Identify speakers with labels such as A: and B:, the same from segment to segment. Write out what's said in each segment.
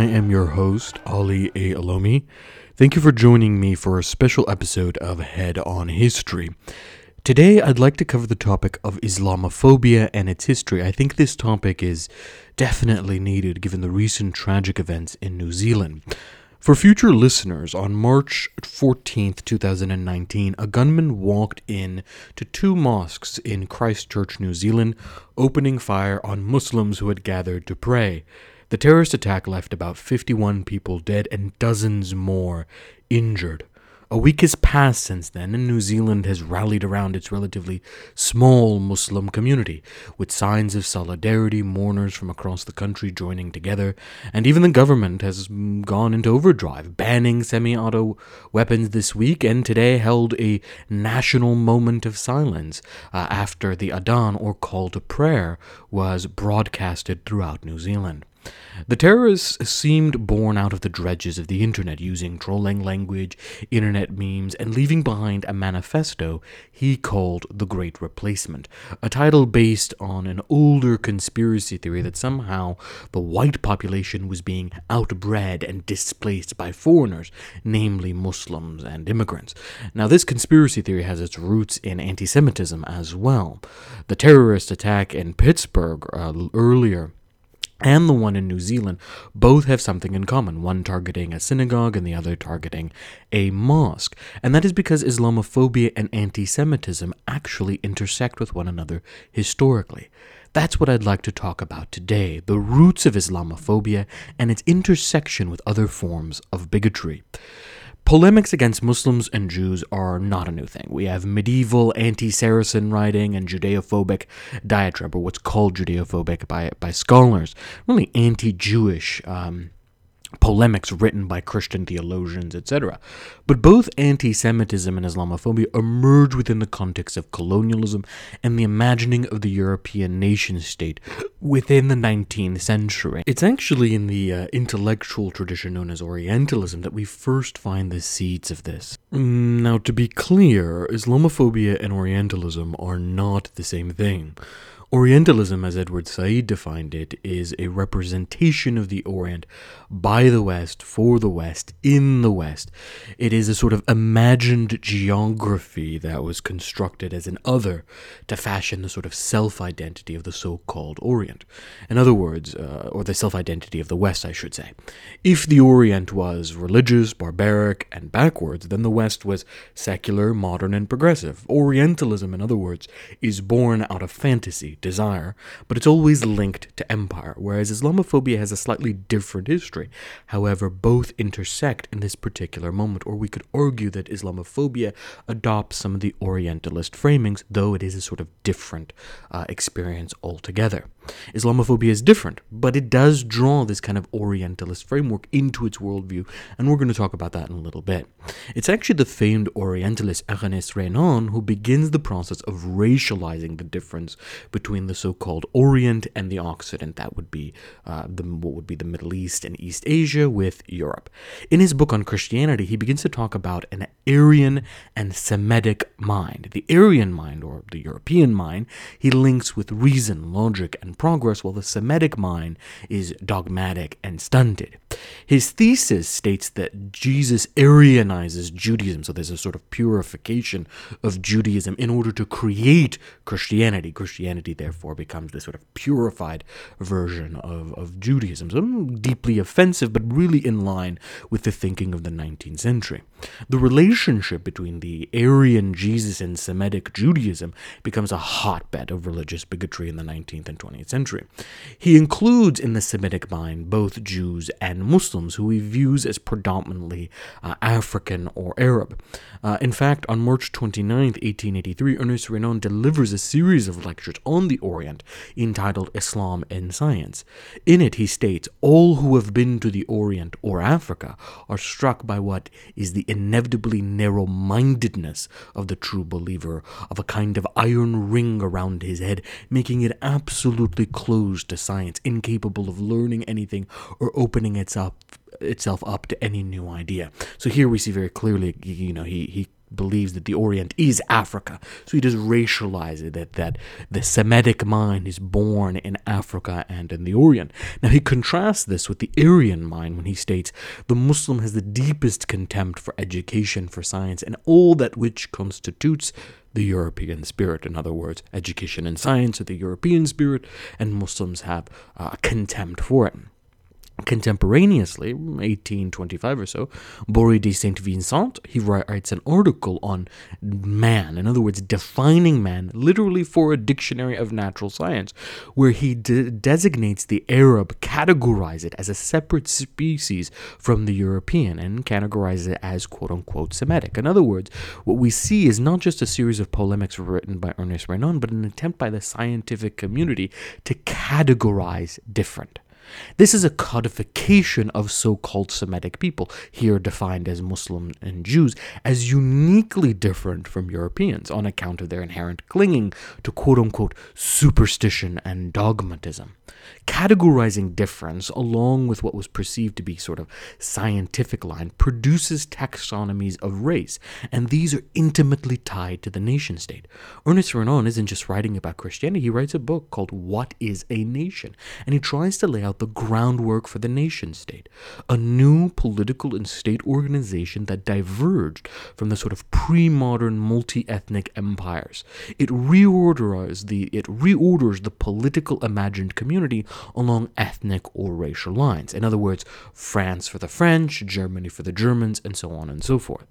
A: I am your host, Ali A. Olomi. Thank you for joining me for a special episode of Head on History. Today, I'd like to cover the topic of Islamophobia and its history. I think this topic is definitely needed given the recent tragic events in New Zealand. For future listeners, on March 14th, 2019, a gunman walked in to two mosques in Christchurch, New Zealand, opening fire on Muslims who had gathered to pray. The terrorist attack left about 51 people dead and dozens more injured. A week has passed since then, and New Zealand has rallied around its relatively small Muslim community, with signs of solidarity, mourners from across the country joining together, and even the government has gone into overdrive, banning semi auto weapons this week, and today held a national moment of silence uh, after the Adhan, or call to prayer, was broadcasted throughout New Zealand. The terrorists seemed born out of the dredges of the internet, using trolling language, internet memes, and leaving behind a manifesto he called The Great Replacement, a title based on an older conspiracy theory that somehow the white population was being outbred and displaced by foreigners, namely Muslims and immigrants. Now, this conspiracy theory has its roots in anti Semitism as well. The terrorist attack in Pittsburgh uh, earlier and the one in New Zealand both have something in common, one targeting a synagogue and the other targeting a mosque. And that is because Islamophobia and anti Semitism actually intersect with one another historically. That's what I'd like to talk about today the roots of Islamophobia and its intersection with other forms of bigotry. Polemics against Muslims and Jews are not a new thing. We have medieval anti Saracen writing and Judeophobic diatribe, or what's called Judeophobia by, by scholars, really anti Jewish. Um, polemics written by Christian theologians, etc. But both anti Semitism and Islamophobia emerge within the context of colonialism and the imagining of the European nation state within the 19th century. It's actually in the uh, intellectual tradition known as Orientalism that we first find the seeds of this. Mm, now, to be clear, Islamophobia and Orientalism are not the same thing. Orientalism, as Edward Said defined it, is a representation of the Orient by the West, for the West, in the West. It is a sort of imagined geography that was constructed as an other to fashion the sort of self identity of the so called Orient. In other words, uh, or the self identity of the West, I should say. If the Orient was religious, barbaric, and backwards, then the West was secular, modern, and progressive. Orientalism, in other words, is born out of fantasy desire, but it's always linked to empire, whereas Islamophobia has a slightly different history. However, both intersect in this particular moment, or we could argue that Islamophobia adopts some of the Orientalist framings, though it is a sort of different uh, experience altogether. Islamophobia is different, but it does draw this kind of Orientalist framework into its worldview, and we're going to talk about that in a little bit. It's actually the famed Orientalist Ernest Renan who begins the process of racializing the difference between the so-called Orient and the Occident. That would be uh, the, what would be the Middle East and East Asia with Europe. In his book on Christianity, he begins to talk about an Aryan and Semitic mind. The Aryan mind, or the European mind, he links with reason, logic, and progress, while the Semitic mind is dogmatic and stunted. His thesis states that Jesus Aryanizes Judaism, so there's a sort of purification of Judaism in order to create Christianity. Christianity, therefore, becomes this sort of purified version of, of Judaism. So mm, deeply offensive, but really in line with the thinking of the 19th century. The relationship between the Aryan Jesus and Semitic Judaism becomes a hotbed of religious bigotry in the 19th and 20th century. He includes in the Semitic mind both Jews and Muslims, who he views as predominantly uh, African or Arab. Uh, in fact, on March 29, 1883, Ernest Renan delivers a series of lectures on the Orient entitled Islam and Science. In it, he states, All who have been to the Orient or Africa are struck by what is the inevitably narrow mindedness of the true believer, of a kind of iron ring around his head, making it absolutely closed to science, incapable of learning anything or opening its up, itself up to any new idea. So here we see very clearly, you know, he, he believes that the Orient is Africa. So he does racialize it, that, that the Semitic mind is born in Africa and in the Orient. Now he contrasts this with the Aryan mind when he states the Muslim has the deepest contempt for education, for science, and all that which constitutes the European spirit. In other words, education and science are the European spirit, and Muslims have uh, contempt for it. Contemporaneously, 1825 or so, Bory de Saint Vincent, he writes an article on man, in other words, defining man, literally for a dictionary of natural science, where he de- designates the Arab, categorizes it as a separate species from the European, and categorizes it as quote unquote Semitic. In other words, what we see is not just a series of polemics written by Ernest Renan, but an attempt by the scientific community to categorize different. This is a codification of so called Semitic people, here defined as Muslim and Jews, as uniquely different from Europeans on account of their inherent clinging to quote unquote superstition and dogmatism. Categorizing difference, along with what was perceived to be sort of scientific line, produces taxonomies of race, and these are intimately tied to the nation state. Ernest Renan isn't just writing about Christianity, he writes a book called What is a Nation? And he tries to lay out the groundwork for the nation state, a new political and state organization that diverged from the sort of pre-modern multi-ethnic empires. It reorders the it reorders the political imagined community along ethnic or racial lines. In other words, France for the French, Germany for the Germans, and so on and so forth.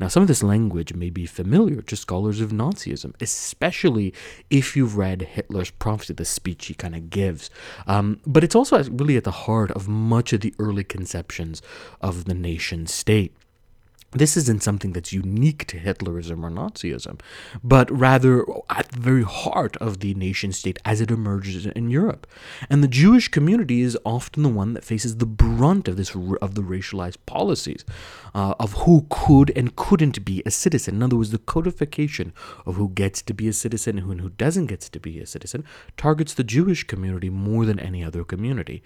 A: Now, some of this language may be familiar to scholars of Nazism, especially if you've read Hitler's prophecy, the speech he kind of gives. Um, but it's also really at the heart of much of the early conceptions of the nation state this isn't something that's unique to Hitlerism or Nazism, but rather at the very heart of the nation state as it emerges in Europe. And the Jewish community is often the one that faces the brunt of this of the racialized policies uh, of who could and couldn't be a citizen. In other words, the codification of who gets to be a citizen and who, and who doesn't get to be a citizen targets the Jewish community more than any other community.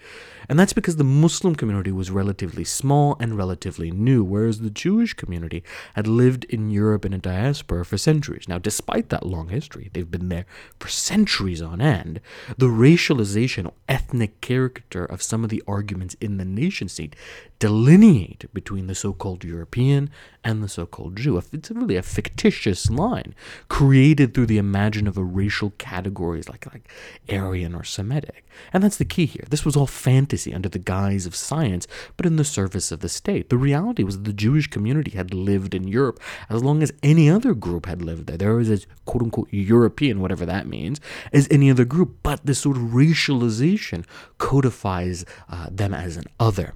A: And that's because the Muslim community was relatively small and relatively new, whereas the Jewish community had lived in Europe in a diaspora for centuries. Now, despite that long history, they've been there for centuries on end. The racialization or ethnic character of some of the arguments in the nation state delineate between the so called European and the so called Jew. It's really a fictitious line created through the imagine of a racial categories like, like Aryan or Semitic. And that's the key here. This was all fantasy under the guise of science, but in the service of the state. The reality was that the Jewish community had lived in Europe as long as any other group had lived there. There was a quote unquote European, whatever that means, as any other group, but this sort of racialization codifies uh, them as an other.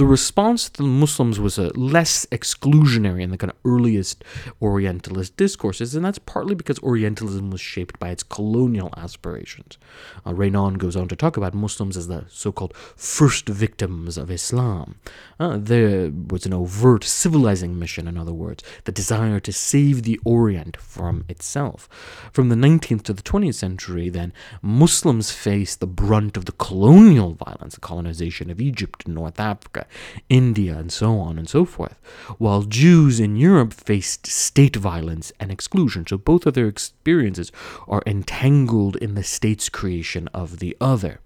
A: The response to the Muslims was a less exclusionary in the kind of earliest Orientalist discourses, and that's partly because Orientalism was shaped by its colonial aspirations. Uh, Renan goes on to talk about Muslims as the so-called first victims of Islam. Uh, there was an overt civilizing mission, in other words, the desire to save the Orient from itself. From the 19th to the 20th century, then, Muslims faced the brunt of the colonial violence, the colonization of Egypt and North Africa, India, and so on and so forth, while Jews in Europe faced state violence and exclusion. So both of their experiences are entangled in the state's creation of the other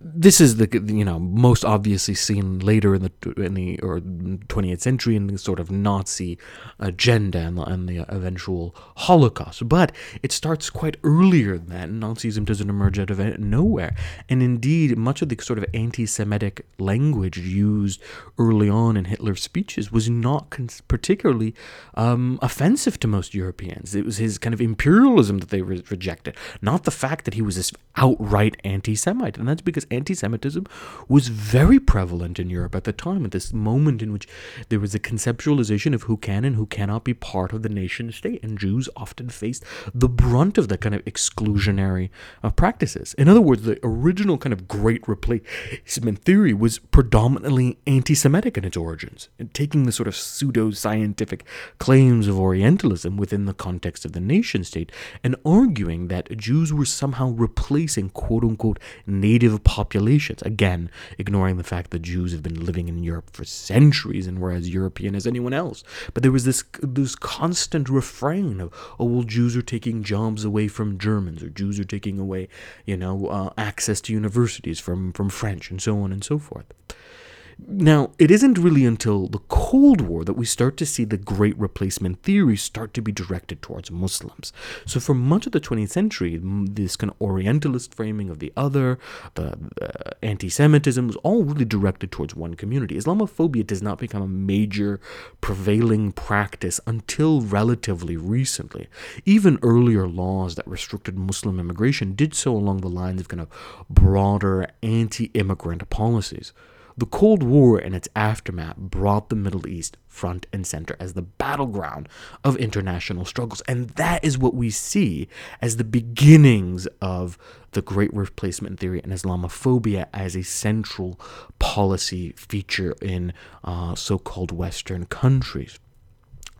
A: this is the you know most obviously seen later in the in the or 20th century in the sort of Nazi agenda and the, and the eventual Holocaust. But it starts quite earlier than that. Nazism doesn't emerge out of nowhere, and indeed much of the sort of anti-Semitic language used early on in Hitler's speeches was not particularly um, offensive to most Europeans. It was his kind of imperialism that they re- rejected, not the fact that he was this outright anti-Semite, and that's because because anti Semitism was very prevalent in Europe at the time, at this moment in which there was a conceptualization of who can and who cannot be part of the nation state. And Jews often faced the brunt of that kind of exclusionary uh, practices. In other words, the original kind of great replacement theory was predominantly anti Semitic in its origins, and taking the sort of pseudo scientific claims of Orientalism within the context of the nation state and arguing that Jews were somehow replacing quote unquote native populations. Again, ignoring the fact that Jews have been living in Europe for centuries and were as European as anyone else. But there was this this constant refrain of, oh well, Jews are taking jobs away from Germans, or Jews are taking away, you know, uh, access to universities from from French, and so on and so forth. Now, it isn't really until the Cold War that we start to see the Great Replacement theory start to be directed towards Muslims. So, for much of the 20th century, this kind of Orientalist framing of the other, the anti Semitism was all really directed towards one community. Islamophobia does not become a major prevailing practice until relatively recently. Even earlier laws that restricted Muslim immigration did so along the lines of kind of broader anti immigrant policies. The Cold War and its aftermath brought the Middle East front and center as the battleground of international struggles. And that is what we see as the beginnings of the Great Replacement Theory and Islamophobia as a central policy feature in uh, so called Western countries.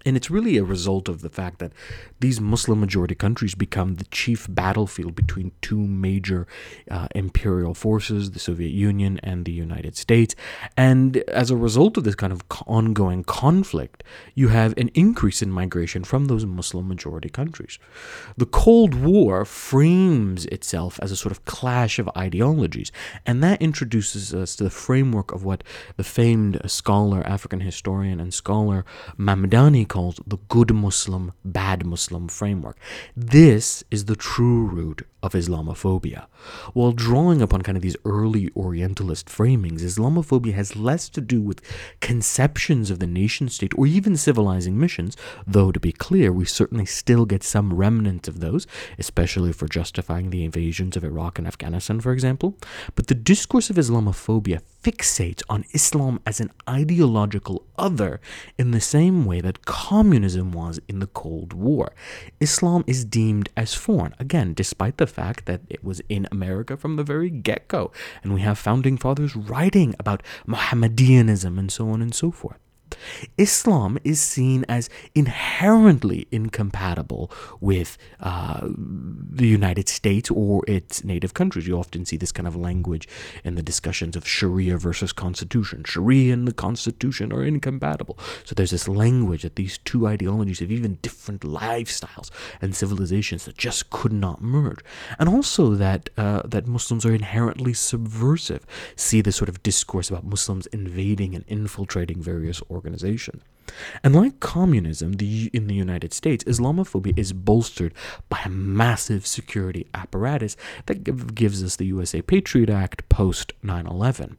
A: And it's really a result of the fact that these Muslim majority countries become the chief battlefield between two major uh, imperial forces, the Soviet Union and the United States. And as a result of this kind of ongoing conflict, you have an increase in migration from those Muslim majority countries. The Cold War frames itself as a sort of clash of ideologies, and that introduces us to the framework of what the famed scholar, African historian, and scholar Mamdani calls the good Muslim, bad Muslim framework. This is the true root of Islamophobia. While drawing upon kind of these early Orientalist framings, Islamophobia has less to do with conceptions of the nation state or even civilizing missions, though to be clear, we certainly still get some remnants of those, especially for justifying the invasions of Iraq and Afghanistan, for example. But the discourse of Islamophobia fixates on Islam as an ideological other in the same way that communism was in the Cold War. Islam is deemed as foreign, again, despite the fact that it was in America from the very get go, and we have founding fathers writing about Mohammedanism and so on and so forth. Islam is seen as inherently incompatible with uh, the United States or its native countries. You often see this kind of language in the discussions of Sharia versus Constitution. Sharia and the Constitution are incompatible. So there's this language that these two ideologies have even different lifestyles and civilizations that just could not merge. And also that uh, that Muslims are inherently subversive. See this sort of discourse about Muslims invading and infiltrating various organizations organization. And like communism the, in the United States, Islamophobia is bolstered by a massive security apparatus that give, gives us the USA Patriot Act post 9 11.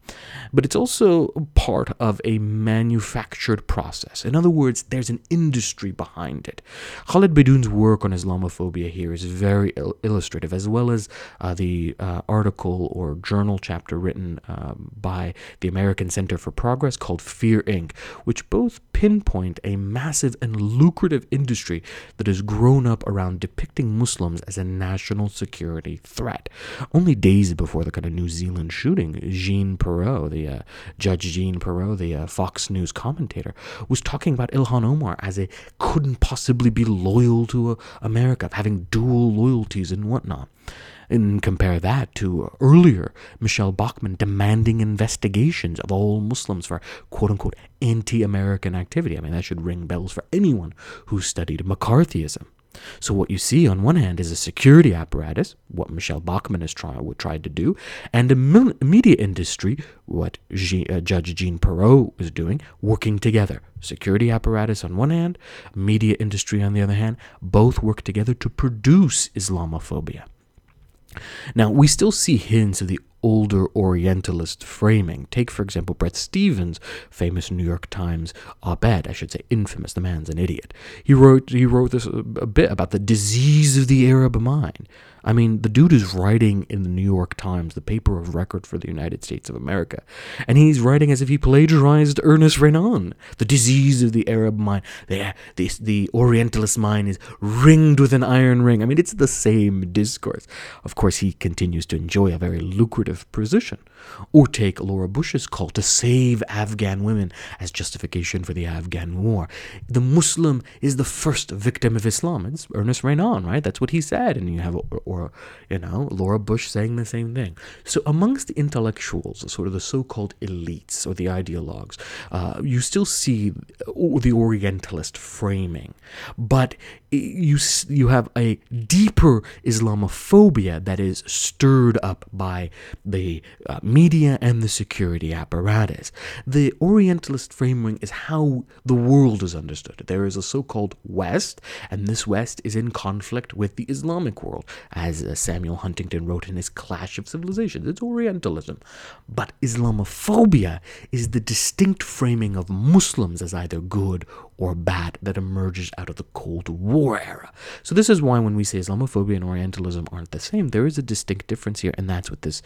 A: But it's also part of a manufactured process. In other words, there's an industry behind it. Khaled Beydoun's work on Islamophobia here is very il- illustrative, as well as uh, the uh, article or journal chapter written um, by the American Center for Progress called Fear Inc., which both pin pinpoint a massive and lucrative industry that has grown up around depicting Muslims as a national security threat. Only days before the kind of New Zealand shooting, Jean Pirro, the uh, Judge Jean Pirro, the uh, Fox News commentator, was talking about Ilhan Omar as a couldn't possibly be loyal to uh, America, having dual loyalties and whatnot. And compare that to earlier Michele Bachmann demanding investigations of all Muslims for quote unquote anti American activity. I mean, that should ring bells for anyone who studied McCarthyism. So what you see on one hand is a security apparatus, what Michele Bachmann has tried, tried to do, and a media industry, what uh, Judge Jean Pirro was doing, working together. Security apparatus on one hand, media industry on the other hand, both work together to produce Islamophobia. Now, we still see hints of the older Orientalist framing. Take, for example, Bret Stephens, famous New York Times op-ed, I should say infamous, the man's an idiot. He wrote, he wrote this a, a bit about the disease of the Arab mind. I mean, the dude is writing in the New York Times, the paper of record for the United States of America, and he's writing as if he plagiarized Ernest Renan. The disease of the Arab mind, the, the, the Orientalist mind is ringed with an iron ring. I mean, it's the same discourse. Of course, he continues to enjoy a very lucrative position. Or take Laura Bush's call to save Afghan women as justification for the Afghan war. The Muslim is the first victim of Islam. It's Ernest Renan, right? That's what he said. And you have, or, or you know, Laura Bush saying the same thing. So amongst the intellectuals, sort of the so-called elites or the ideologues, uh, you still see the Orientalist framing, but you you have a deeper Islamophobia that is stirred up by the uh, media and the security apparatus. The Orientalist framing is how the world is understood. There is a so-called West, and this West is in conflict with the Islamic world, as uh, Samuel Huntington wrote in his Clash of Civilizations. It's Orientalism, but Islamophobia is the distinct framing of Muslims as either good or bad that emerges out of the Cold War era. So, this is why when we say Islamophobia and Orientalism aren't the same, there is a distinct difference here, and that's what this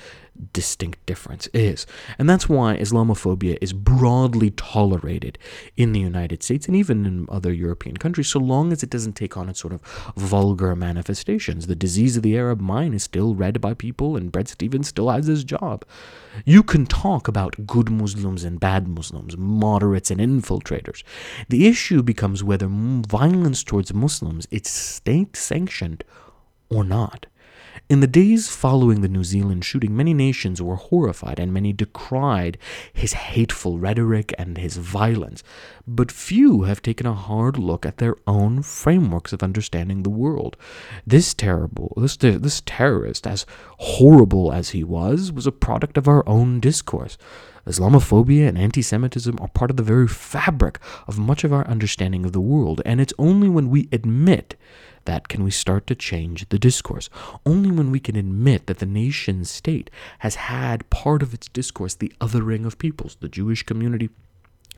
A: distinct difference is. And that's why Islamophobia is broadly tolerated in the United States and even in other European countries, so long as it doesn't take on its sort of vulgar manifestations. The disease of the Arab mind is still read by people, and Bret Stephens still has his job. You can talk about good Muslims and bad Muslims, moderates and infiltrators. The issue issue becomes whether violence towards Muslims is state sanctioned or not. In the days following the New Zealand shooting, many nations were horrified and many decried his hateful rhetoric and his violence, but few have taken a hard look at their own frameworks of understanding the world. This terrible, this this terrorist, as horrible as he was, was a product of our own discourse. Islamophobia and anti Semitism are part of the very fabric of much of our understanding of the world, and it's only when we admit that can we start to change the discourse. Only when we can admit that the nation state has had part of its discourse the othering of peoples, the Jewish community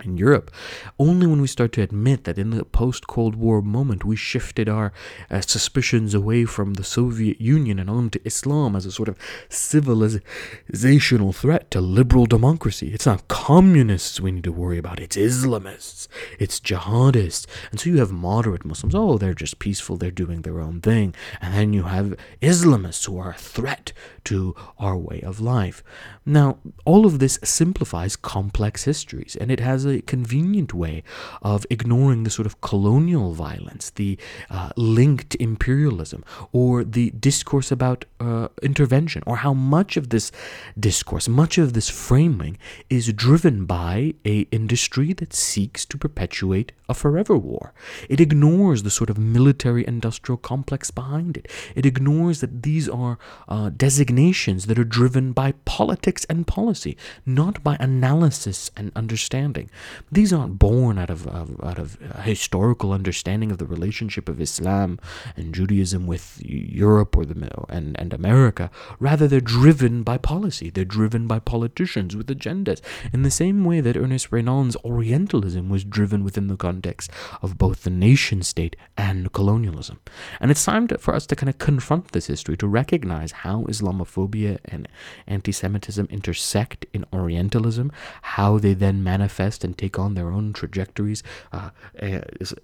A: in Europe. Only when we start to admit that in the post Cold War moment we shifted our uh, suspicions away from the Soviet Union and onto Islam as a sort of civilizational threat to liberal democracy. It's not communists we need to worry about, it's Islamists, it's jihadists. And so you have moderate Muslims, oh, they're just peaceful, they're doing their own thing. And then you have Islamists who are a threat to our way of life. Now, all of this simplifies complex histories, and it has a convenient way of ignoring the sort of colonial violence, the uh, linked imperialism, or the discourse about uh, intervention, or how much of this discourse, much of this framing, is driven by a industry that seeks to perpetuate a forever war. It ignores the sort of military-industrial complex behind it. It ignores that these are uh, designations that are driven by politics and policy, not by analysis and understanding. These aren't born out of, of out of historical understanding of the relationship of Islam and Judaism with Europe or the and and America. Rather, they're driven by policy. They're driven by politicians with agendas. In the same way that Ernest Renan's Orientalism was driven within the context of both the nation state and colonialism. And it's time to, for us to kind of confront this history, to recognize how Islamophobia and anti-Semitism intersect in Orientalism, how they then manifest and take on their own trajectories, uh,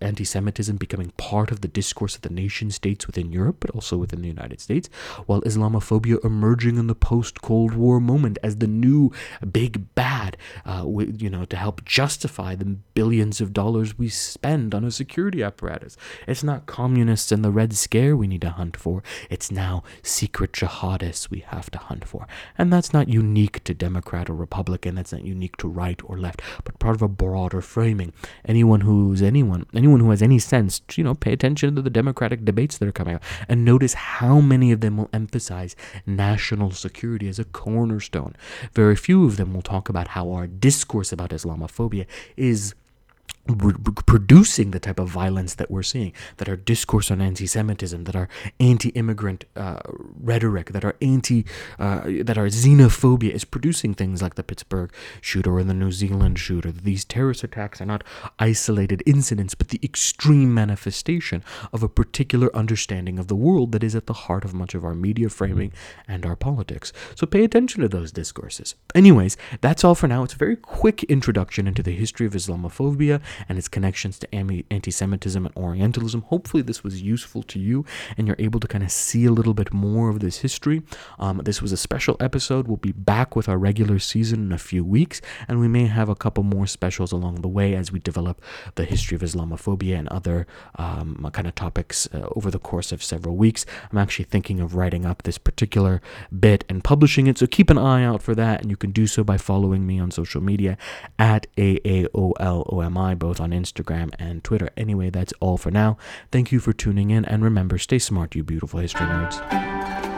A: anti Semitism becoming part of the discourse of the nation states within Europe, but also within the United States, while Islamophobia emerging in the post Cold War moment as the new big bad, uh, you know, to help justify the billions of dollars we spend on a security apparatus. It's not communists and the Red Scare we need to hunt for, it's now secret jihadists we have to hunt for. And that's not unique to Democrat or Republican, that's not unique to right or left, but part of a broader framing. Anyone who's anyone, anyone who has any sense, you know, pay attention to the Democratic debates that are coming up and notice how many of them will emphasize national security as a cornerstone. Very few of them will talk about how our discourse about Islamophobia is producing the type of violence that we're seeing, that our discourse on anti-Semitism, that our anti-immigrant uh, rhetoric, that our anti, uh, that our xenophobia is producing things like the Pittsburgh shooter or the New Zealand shooter. These terrorist attacks are not isolated incidents, but the extreme manifestation of a particular understanding of the world that is at the heart of much of our media framing and our politics. So pay attention to those discourses. Anyways, that's all for now. It's a very quick introduction into the history of Islamophobia and its connections to anti Semitism and Orientalism. Hopefully, this was useful to you and you're able to kind of see a little bit more of this history. Um, this was a special episode. We'll be back with our regular season in a few weeks, and we may have a couple more specials along the way as we develop the history of Islamophobia and other um, kind of topics uh, over the course of several weeks. I'm actually thinking of writing up this particular bit and publishing it, so keep an eye out for that, and you can do so by following me on social media at AAOLOMI, both on Instagram and Twitter. Anyway, that's all for now. Thank you for tuning in, and remember, stay smart, you beautiful history nerds.